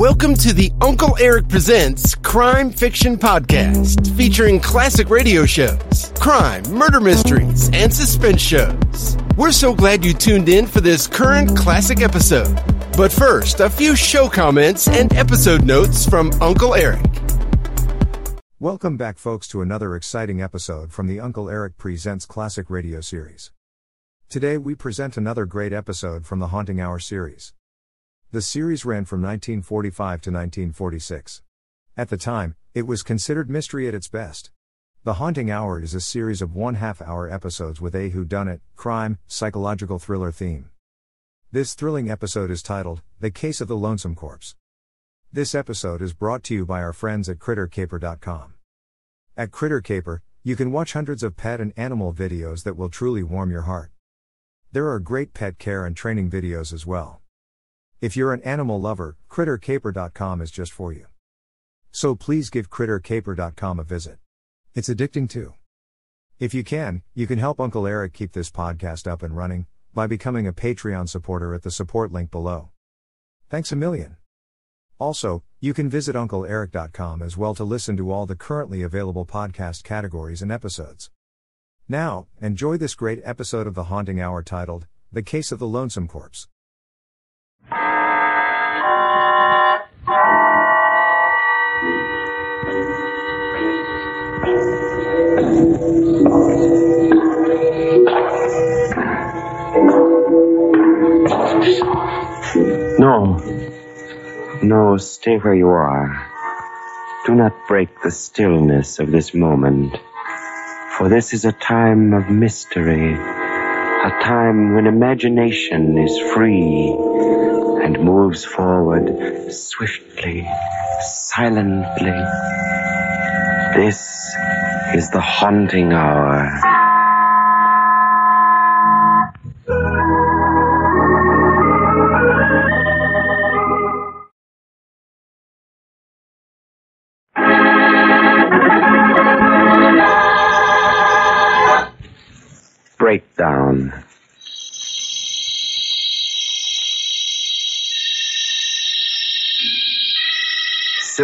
Welcome to the Uncle Erich Presents Crime Fiction Podcast, featuring classic radio shows, crime, murder mysteries, and suspense shows. We're so glad you tuned in for this current classic episode. But first, a few show comments and episode notes from Uncle Erich. Welcome back, folks, to another exciting episode from the Uncle Erich Presents Classic Radio series. Today we present another great episode from the Haunting Hour series. The series ran from 1945 to 1946. At the time, it was considered mystery at its best. The Haunting Hour is a series of one half hour episodes with a whodunit, crime, psychological thriller theme. This thrilling episode is titled, The Case of the Lonesome Corpse. This episode is brought to you by our friends at CritterCaper.com. At CritterCaper, you can watch hundreds of pet and animal videos that will truly warm your heart. There are great pet care and training videos as well. If you're an animal lover, CritterCaper.com is just for you. So please give CritterCaper.com a visit. It's addicting too. If you can, you can help Uncle Erich keep this podcast up and running by becoming a Patreon supporter at the support link below. Thanks a million. Also, you can visit UncleErich.com as well to listen to all the currently available podcast categories and episodes. Now, enjoy this great episode of The Haunting Hour titled, The Case of the Lonesome Corpse. No. No, stay where you are. Do not break the stillness of this moment. For this is a time of mystery, a time when imagination is free and moves forward swiftly, silently. This is the haunting hour.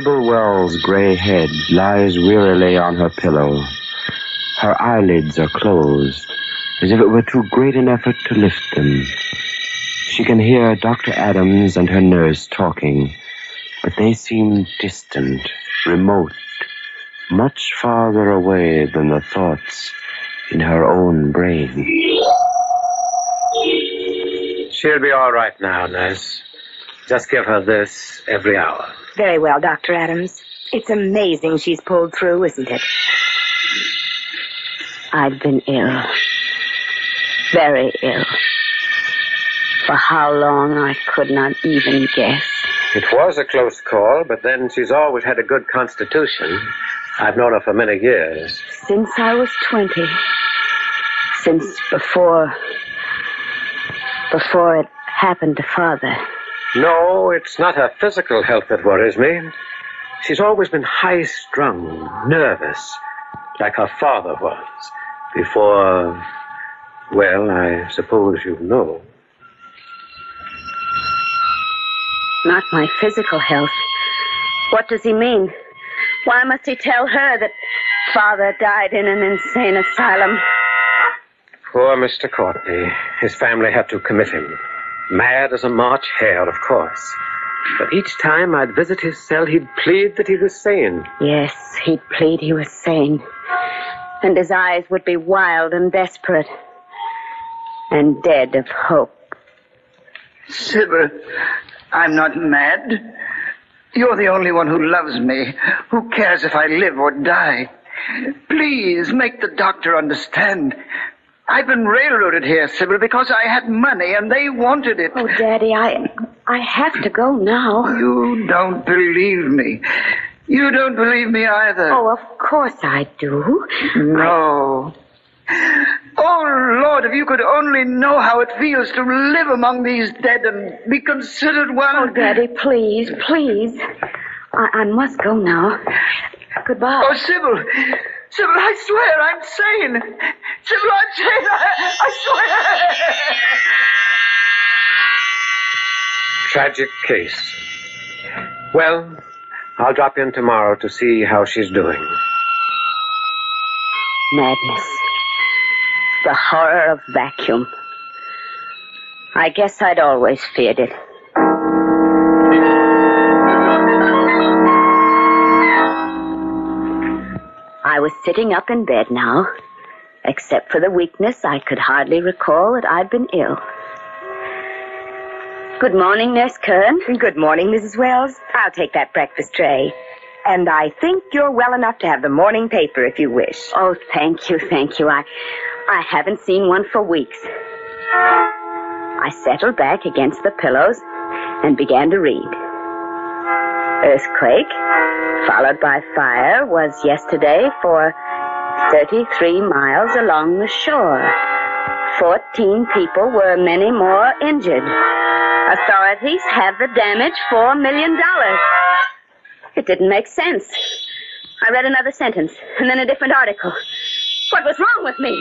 Sybil Wells' gray head lies wearily on her pillow. Her eyelids are closed, as if it were too great an effort to lift them. She can hear Dr. Adams and her nurse talking, but they seem distant, remote, much farther away than the thoughts in her own brain. She'll be all right now, nurse. Just give her this every hour. Very well, Dr. Adams. It's amazing she's pulled through, isn't it? I've been ill. Very ill. For how long, I could not even guess. It was a close call, but then she's always had a good constitution. I've known her for many years. Since I was 20. Since before. before it happened to Father. No, it's not her physical health that worries me. She's always been high strung, nervous, like her father was, before, well, I suppose you know. Not my physical health. What does he mean? Why must he tell her that Father died in an insane asylum? Poor Mr. Courtney. His family had to commit him. Mad as a March hare, of course. But each time I'd visit his cell, he'd plead that he was sane. Yes, he'd plead he was sane. And his eyes would be wild and desperate. And dead of hope. Sybil, I'm not mad. You're the only one who loves me, who cares if I live or die. Please make the doctor understand. I've been railroaded here, Sybil, because I had money and they wanted it. Oh, Daddy, I I have to go now. You don't believe me. You don't believe me either. Oh, of course I do. No. Oh, Lord, if you could only know how it feels to live among these dead and be considered one. Oh, Daddy, please, please. I, I must go now. Goodbye. Oh, Sybil. Sybil, I swear I'm sane. Sybil, I'm sane. I, I swear. Tragic case. Well, I'll drop in tomorrow to see how she's doing. Madness. The horror of vacuum. I guess I'd always feared it. I was sitting up in bed now. Except for the weakness, I could hardly recall that I'd been ill. Good morning, Nurse Curran. Good morning, Mrs. Wells. I'll take that breakfast tray. And I think you're well enough to have the morning paper if you wish. Oh, thank you, thank you. I, I haven't seen one for weeks. I settled back against the pillows and began to read. Earthquake, followed by fire, was yesterday for 33 miles along the shore. 14 people were many more injured. Authorities have the damage $4 million. It didn't make sense. I read another sentence and then a different article. What was wrong with me?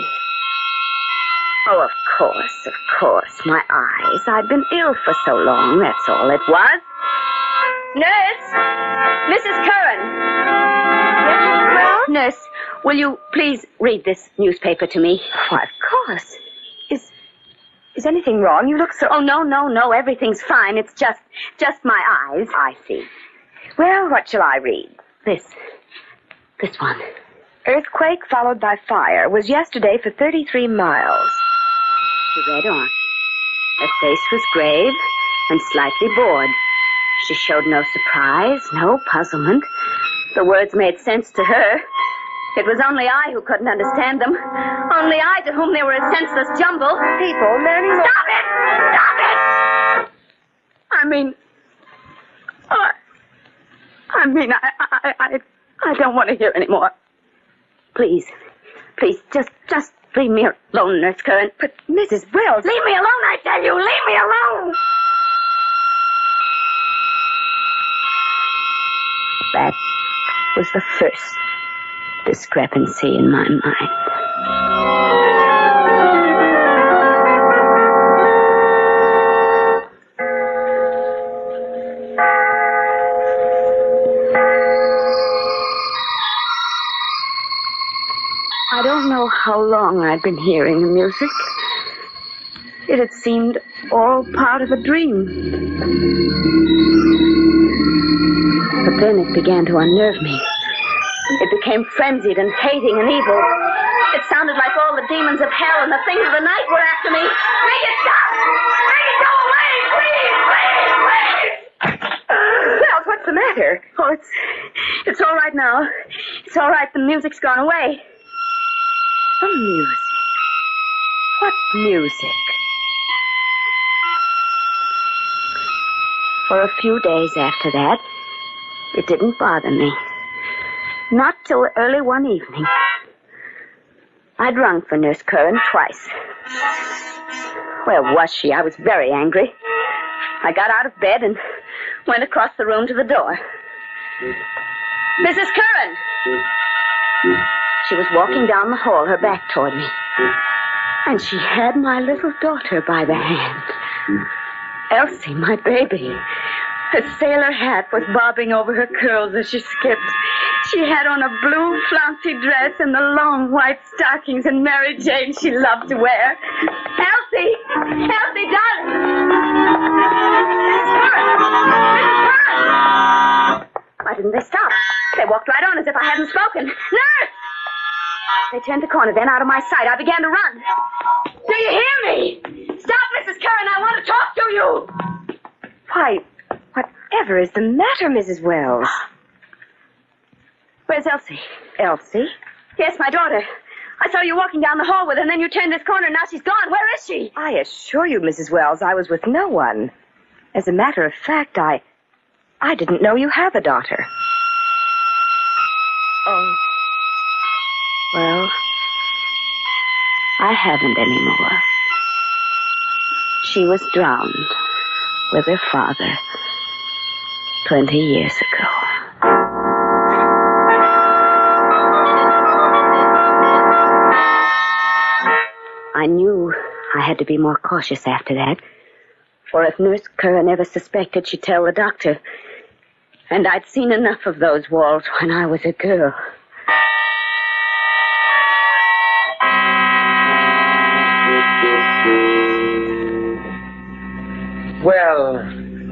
Oh, of course, of course. My eyes. I'd been ill for so long, that's all it was. Nurse! Mrs. Curran! Yes, Nurse, will you please read this newspaper to me? Why, of course. Is is anything wrong? You look so. Oh, no, no, no. Everything's fine. It's just, just my eyes. I see. Well, what shall I read? This. This one. Earthquake followed by fire was yesterday for 33 miles. She read on. Her face was grave and slightly bored. She showed no surprise, no puzzlement. The words made sense to her. It was only I who couldn't understand them. Only I to whom they were a senseless jumble. People learning. Stop it! Stop it! I mean, I, I mean, I, I, I, I don't want to hear any more. Please, please, just, just leave me alone, Nurse Curran. But Mrs. Wells. Leave me alone, I tell you. Leave me alone. That was the first discrepancy in my mind. I don't know how long I'd been hearing the music. It had seemed all part of a dream. Then it began to unnerve me. It became frenzied and hating and evil. It sounded like all the demons of hell and the things of the night were after me. Make it stop! Make it go away! Please, please, please! Wells, what's the matter? Oh, it's it's all right now. It's all right. The music's gone away. The music. What music? For a few days after that, it didn't bother me. Not till early one evening. I'd rung for Nurse Curran twice. Where was she? I was very angry. I got out of bed and went across the room to the door. Mrs. Curran! She was walking down the hall, her back toward me. And she had my little daughter by the hand. Elsie, my baby. Her sailor hat was bobbing over her curls as she skipped. She had on a blue flouncy dress and the long white stockings and Mary Jane she loved to wear. Elsie! Elsie, darling! Why didn't they stop? They walked right on as if I hadn't spoken. Nurse! They turned the corner, then out of my sight. I began to run. Do you hear me? Stop, Mrs. Curran. I want to talk to you. Why, whatever is the matter, Mrs. Wells? Where's Elsie? Elsie? Yes, my daughter. I saw you walking down the hall with her, and then you turned this corner, and now she's gone. Where is she? I assure you, Mrs. Wells, I was with no one. As a matter of fact, I. I didn't know you have a daughter. Oh. Well, I haven't any more. She was drowned with her father 20 years ago. I knew I had to be more cautious after that. For if Nurse Curran ever suspected, she'd tell the doctor. And I'd seen enough of those walls when I was a girl. Well,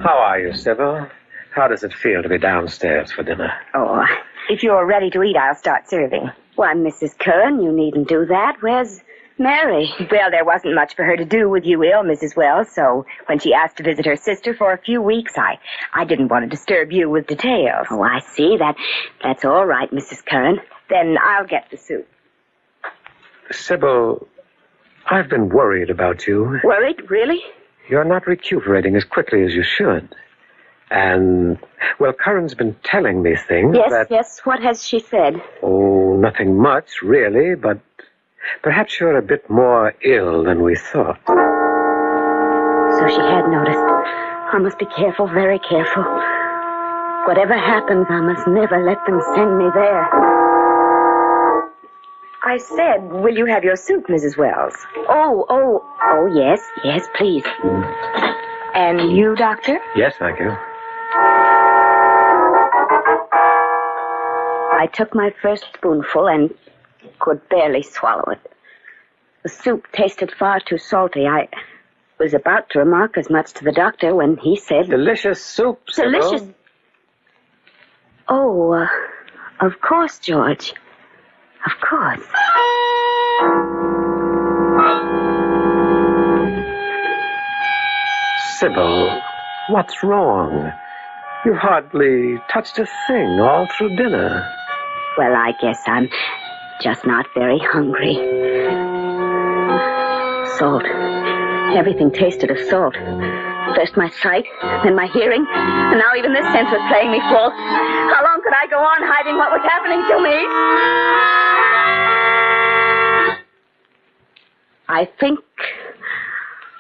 how are you, Sybil? How does it feel to be downstairs for dinner? Oh, uh, if you're ready to eat, I'll start serving. Why, Mrs. Curran, you needn't do that. Where's Mary? Well, there wasn't much for her to do with you ill, Mrs. Wells, so when she asked to visit her sister for a few weeks, I, I didn't want to disturb you with details. Oh, I see. That that's all right, Mrs. Curran. Then I'll get the soup. Sybil, I've been worried about you. Worried? Really? You're not recuperating as quickly as you should. And, well, Curran's been telling me things Yes, that... yes. What has she said? Oh, nothing much, really, but perhaps you're a bit more ill than we thought. So she had noticed. I must be careful, very careful. Whatever happens, I must never let them send me there. I said, will you have your soup, Mrs. Wells? Oh, oh, oh, yes, yes, please. Hmm. And you, Doctor? Yes, thank you. I took my first spoonful and could barely swallow it. The soup tasted far too salty. I was about to remark as much to the doctor when he said, Delicious soup, Sybil. Delicious. Oh, uh, of course, George. Of course. Sybil, what's wrong? You've hardly touched a thing all through dinner. Well, I guess I'm just not very hungry. Salt. Everything tasted of salt. First my sight, then my hearing, and now even this sense was playing me false. How long could I go on hiding what was happening to me? I think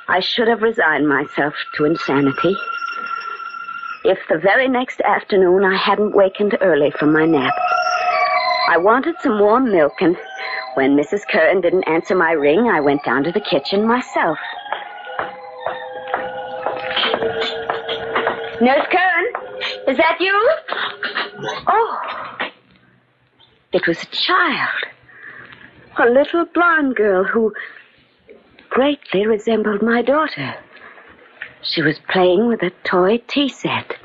I should have resigned myself to insanity. If the very next afternoon I hadn't wakened early from my nap. I wanted some warm milk, and when Mrs. Curran didn't answer my ring, I went down to the kitchen myself. Nurse Curran, is that you? Oh, it was a child. A little blonde girl who greatly resembled my daughter. She was playing with a toy tea set.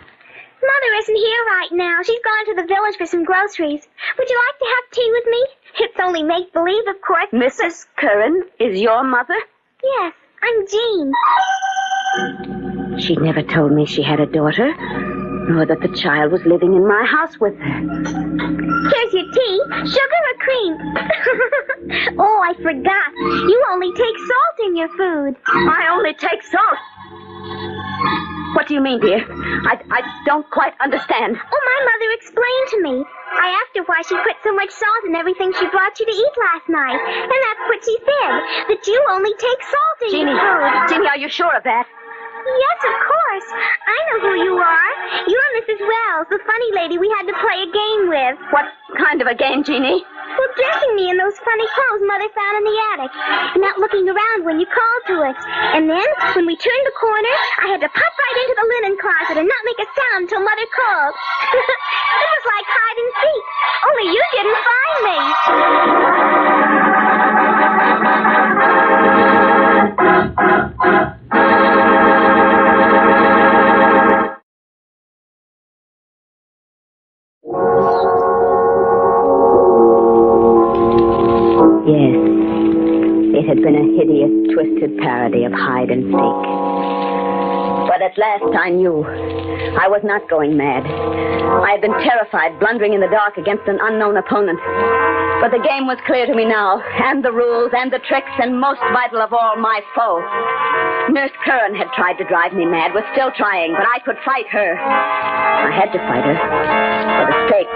Mother isn't here right now. She's gone to the village for some groceries. Would you like to have tea with me? It's only make believe, of course. Mrs. Curran is your mother? Yes, I'm Jean. She never told me she had a daughter, nor that the child was living in my house with her. Here's your tea. Sugar or cream? oh, I forgot. You only take salt in your food. I only take salt. What do you mean, dear? I, I don't quite understand. Oh, my mother explained to me. I asked her why she put so much salt in everything she brought you to eat last night. And that's what she said, that you only take salt in Jeannie, your food. Jeannie, are you sure of that? Yes, of course. I know who you are. You're Mrs. Wells, the funny lady we had to play a game with. What kind of a game, Jeannie? Well, dressing me in those funny clothes Mother found in the attic. And not looking around when you called to us. And then, when we turned the corner, I had to pop right into the linen closet and not make a sound until Mother called. it was like hide and seek. Only you didn't find me. Had been a hideous, twisted parody of hide and seek. But at last I knew. I was not going mad. I had been terrified, blundering in the dark against an unknown opponent. But the game was clear to me now, and the rules, and the tricks, and most vital of all, my foe. Nurse Curran had tried to drive me mad, was still trying, but I could fight her. I had to fight her, for the stake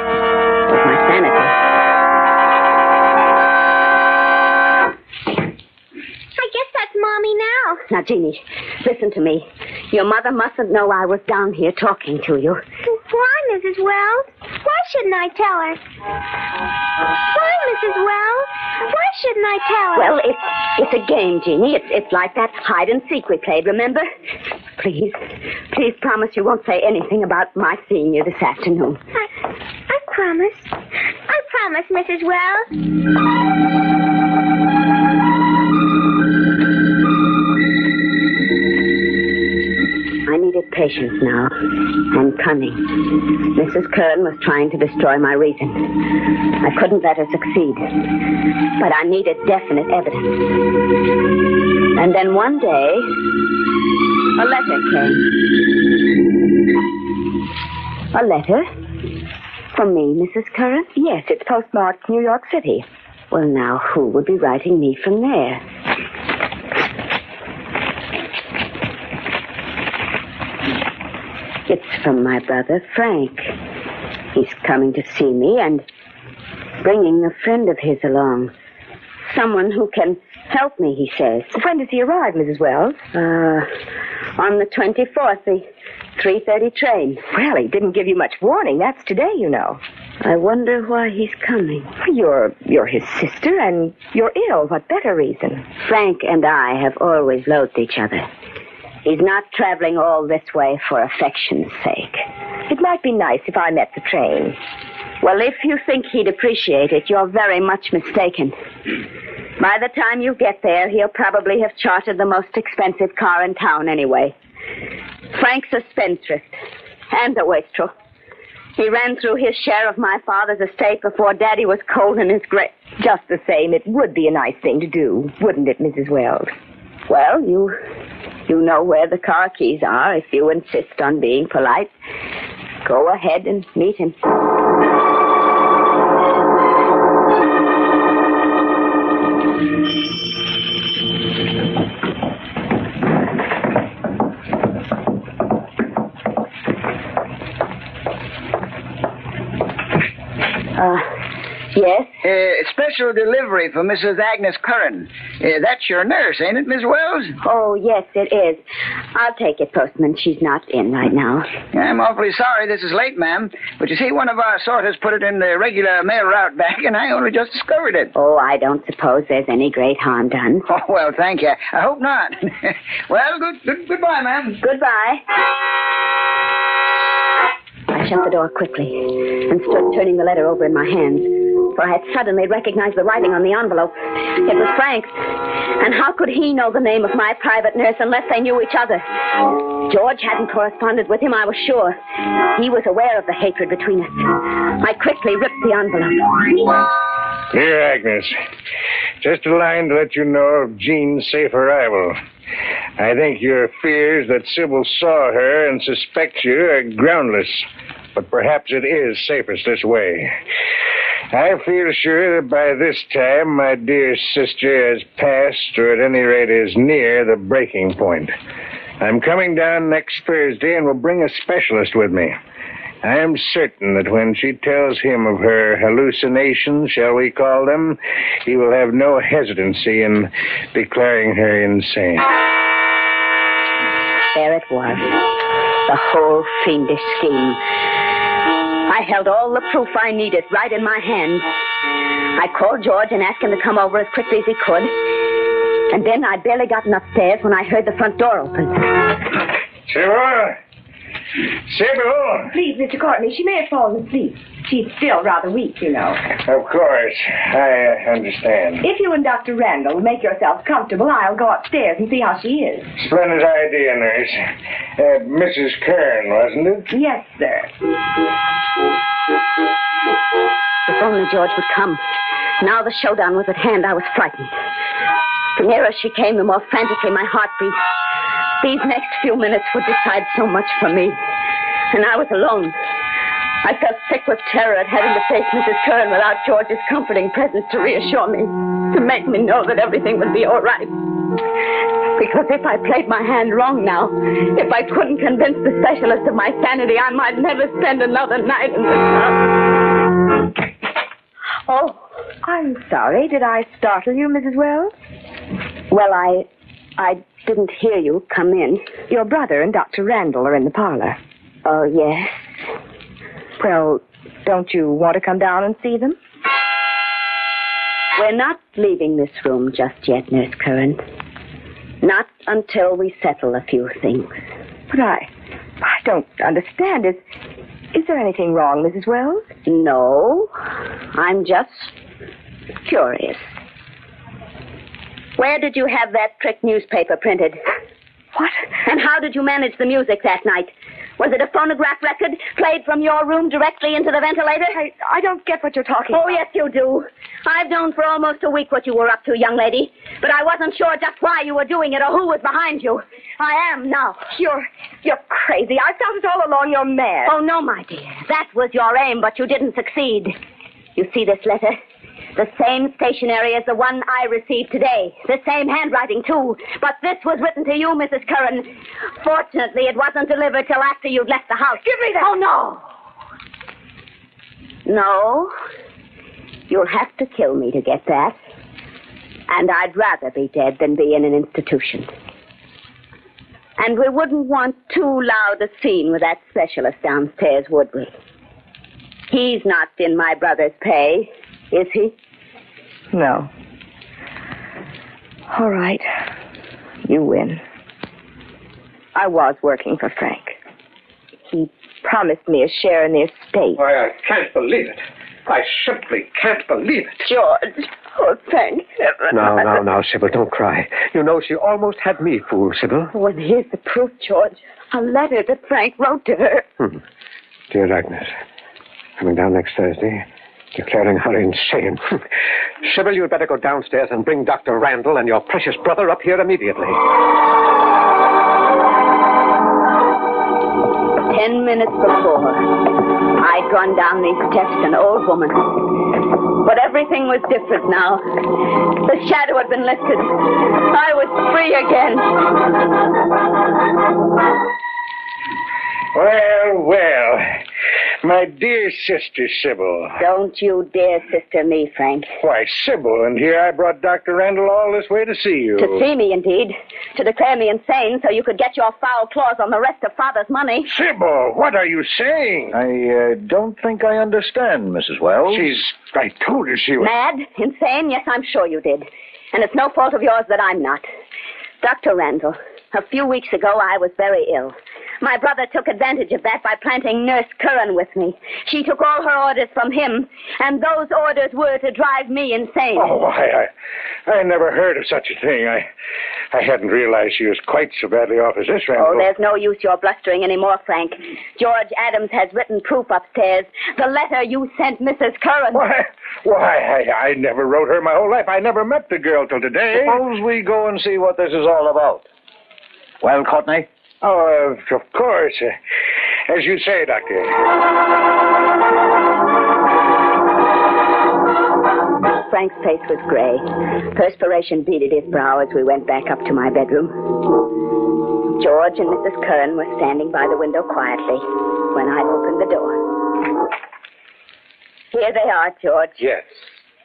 now. Jeannie, listen to me. Your mother mustn't know I was down here talking to you. Why, Mrs. Wells? Why shouldn't I tell her? Why, Mrs. Wells? Why shouldn't I tell her? Well, it's it's a game, Jeannie. It's it's like that hide and seek we played, remember? please. Please promise you won't say anything about my seeing you this afternoon. I, I promise. I promise, Mrs. Wells. Patience now, and cunning. Mrs. Curran was trying to destroy my reason. I couldn't let her succeed. But I needed definite evidence. And then one day, a letter came. A letter? From me, Mrs. Curran? Yes, it's postmarked New York City. Well, now, who would be writing me from there? It's from my brother, Frank. He's coming to see me and bringing a friend of his along. Someone who can help me, he says. When does he arrive, Mrs. Wells? Uh, on the 24th, the 3.30 train. Well, he didn't give you much warning. That's today, you know. I wonder why he's coming. You're you're his sister, and you're ill. What better reason? Frank and I have always loathed each other. He's not traveling all this way for affection's sake. It might be nice if I met the train. Well, if you think he'd appreciate it, you're very much mistaken. By the time you get there, he'll probably have chartered the most expensive car in town anyway. Frank's a spendthrift and a wastrel. He ran through his share of my father's estate before Daddy was cold in his grave. Just the same, it would be a nice thing to do, wouldn't it, Mrs. Wells? Well, you you know where the car keys are if you insist on being polite. Go ahead and meet him. Uh, yes? Uh, special delivery for Mrs. Agnes Curran. Uh, that's your nurse, ain't it, Miss Wells? Oh, yes, it is. I'll take it, postman. She's not in right now. I'm awfully sorry this is late, ma'am. But you see, one of our sorters put it in the regular mail route bag, and I only just discovered it. Oh, I don't suppose there's any great harm done. Oh, well, thank you. I hope not. well, good, good, goodbye, ma'am. Goodbye. Shut the door quickly and stood turning the letter over in my hands, for I had suddenly recognized the writing on the envelope. It was Frank's. And how could he know the name of my private nurse unless they knew each other? George hadn't corresponded with him, I was sure. He was aware of the hatred between us. I quickly ripped the envelope. Dear Agnes, just a line to let you know of Jean's safe arrival. I think your fears that Sybil saw her and suspects you are groundless, but perhaps it is safest this way. I feel sure that by this time my dear sister has passed, or at any rate is near, the breaking point. I'm coming down next Thursday and will bring a specialist with me. I am certain that when she tells him of her hallucinations, shall we call them, he will have no hesitancy in declaring her insane. There it was. The whole fiendish scheme. I held all the proof I needed right in my hand. I called George and asked him to come over as quickly as he could. And then I'd barely gotten upstairs when I heard the front door open. Sybil! Sybil! Please, Mr. Courtney, she may have fallen asleep. She's still rather weak, you know. Of course. I uh, understand. If you and Dr. Randall make yourselves comfortable, I'll go upstairs and see how she is. Splendid idea, nurse. Uh, Mrs. Curran, wasn't it? Yes, sir. If only George would come. Now the showdown was at hand, I was frightened. The nearer she came, the more frantically my heart beat. These next few minutes would decide so much for me. And I was alone. I felt sick with terror at having to face Mrs. Curran without George's comforting presence to reassure me, to make me know that everything would be all right. Because if I played my hand wrong now, if I couldn't convince the specialist of my sanity, I might never spend another night in this house. Oh, I'm sorry. Did I startle you, Mrs. Wells? well, I. I didn't hear you come in. Your brother and Dr. Randall are in the parlor. Oh, yes. Well, don't you want to come down and see them? We're not leaving this room just yet, Nurse Curran. Not until we settle a few things. But I, I don't understand. Is, is there anything wrong, Mrs. Wells? No, I'm just curious. Where did you have that trick newspaper printed? What? And how did you manage the music that night? Was it a phonograph record played from your room directly into the ventilator? I, I don't get what you're talking about. Oh, about. yes, you do. I've known for almost a week what you were up to, young lady. But I wasn't sure just why you were doing it or who was behind you. I am now. You're, you're crazy. I felt it all along. You're mad. Oh, no, my dear. That was your aim, but you didn't succeed. You see this letter? The same stationery as the one I received today. The same handwriting, too. But this was written to you, Mrs. Curran. Fortunately, it wasn't delivered till after you'd left the house. Give me that. Oh, no. No. You'll have to kill me to get that. And I'd rather be dead than be in an institution. And we wouldn't want too loud a scene with that specialist downstairs, would we? He's not in my brother's pay, is he? No. All right. You win. I was working for Frank. He promised me a share in the estate. Why, I can't believe it. I simply can't believe it. George. Oh, thank heaven. Now, now, now, Sybil, don't cry. You know she almost had me fooled, Sybil. Well, here's the proof, George. A letter that Frank wrote to her. Hmm. Dear Agnes, coming down next Thursday, declaring her insane. Sybil, you'd better go downstairs and bring Dr. Randall and your precious brother up here immediately. Ten minutes before, I'd gone down these steps an old woman. But everything was different now. The shadow had been lifted. I was free again. Well, well. My dear sister Sybil. Don't you dare sister me, Frank. Why, Sybil, and here I brought Dr. Randall all this way to see you. To see me, indeed. To declare me insane so you could get your foul claws on the rest of Father's money. Sybil, what are you saying? I uh, don't think I understand, Mrs. Wells. She's. I told her she was. Mad? Insane? Yes, I'm sure you did. And it's no fault of yours that I'm not. Dr. Randall, a few weeks ago I was very ill. My brother took advantage of that by planting Nurse Curran with me. She took all her orders from him, and those orders were to drive me insane. Oh, why, I, I never heard of such a thing. I, I hadn't realized she was quite so badly off as this, oh, Randall. Oh, there's no use your blustering anymore, Frank. George Adams has written proof upstairs. The letter you sent Mrs. Curran. Why, why, I, I never wrote her my whole life. I never met the girl till today. Suppose we go and see what this is all about. Well, Courtney? Oh, uh, of course. Uh, as you say, Doctor. Frank's face was gray. Perspiration beaded his brow as we went back up to my bedroom. George and Mrs. Curran were standing by the window quietly when I opened the door. Here they are, George. Yes.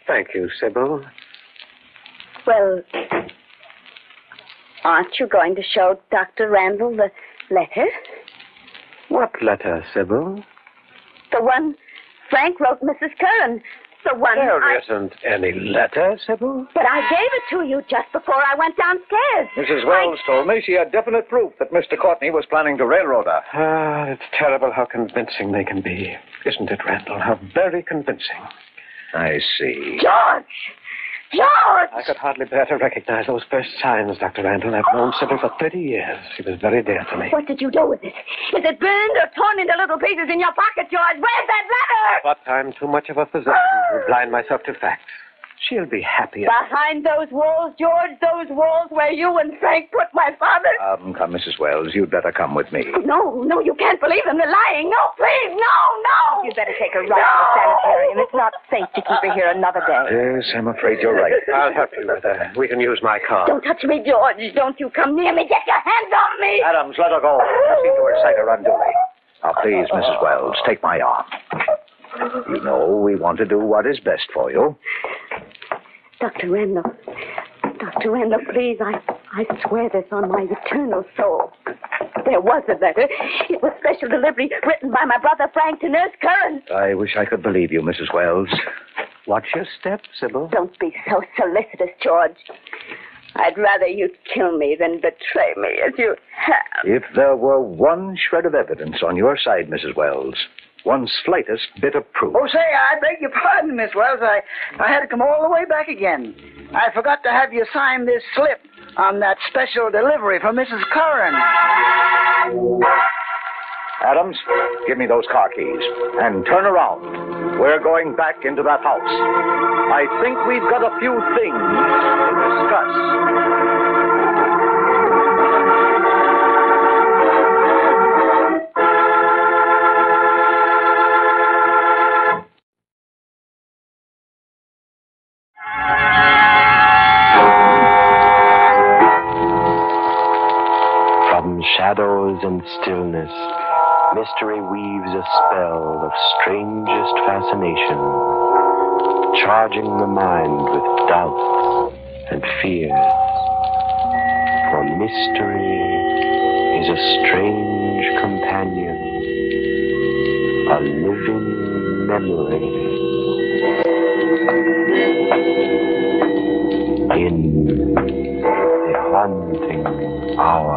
Thank you, Sybil. Well, aren't you going to show Dr. Randall the letter? What letter, Sybil? The one Frank wrote Mrs. Curran. The one There I... isn't any letter, Sybil. But I gave it to you just before I went downstairs. Mrs. Wells told me she had definite proof that Mr. Courtney was planning to railroad her. Ah, it's terrible how convincing they can be. Isn't it, Randall? How very convincing. I see. George! George! I could hardly bear to recognize those first signs, Dr. Randall. I've known Sybil for 30 years. She was very dear to me. What did you do with it? Is it burned or torn into little pieces in your pocket, George? Where's that letter? But I'm too much of a physician to blind myself to facts. She'll be happy. Behind those walls, George, those walls where you and Frank put my father. Um, come, come, Mrs. Wells. You'd better come with me. No, no, you can't believe them. They're lying. No, please, no, no. You'd better take her right to the sanitarium. It's not safe to keep her here another day. Yes, I'm afraid you're right. I'll help you with her. We can use my car. Don't touch me, George. Don't you come near me. Get your hands off me. Adams, let her go. You seem to excite her unduly. Now, please, Mrs. Wells, take my arm. You know we want to do what is best for you. Dr. Randall. Dr. Randall, please, I, I swear this on my eternal soul. There was a letter. It was special delivery written by my brother Frank to Nurse Curran. I wish I could believe you, Mrs. Wells. Watch your step, Sybil. Don't be so solicitous, George. I'd rather you'd kill me than betray me as you have. If there were one shred of evidence on your side, Mrs. Wells, one slightest bit of proof. Oh, say, I beg your pardon, Miss Wells. I, I had to come all the way back again. I forgot to have you sign this slip on that special delivery for Mrs. Curran. Adams, give me those car keys and turn around. We're going back into that house. I think we've got a few things to discuss. Shadows and stillness, mystery weaves a spell of strangest fascination, charging the mind with doubts and fears. For mystery is a strange companion, a living memory. In the haunting hour.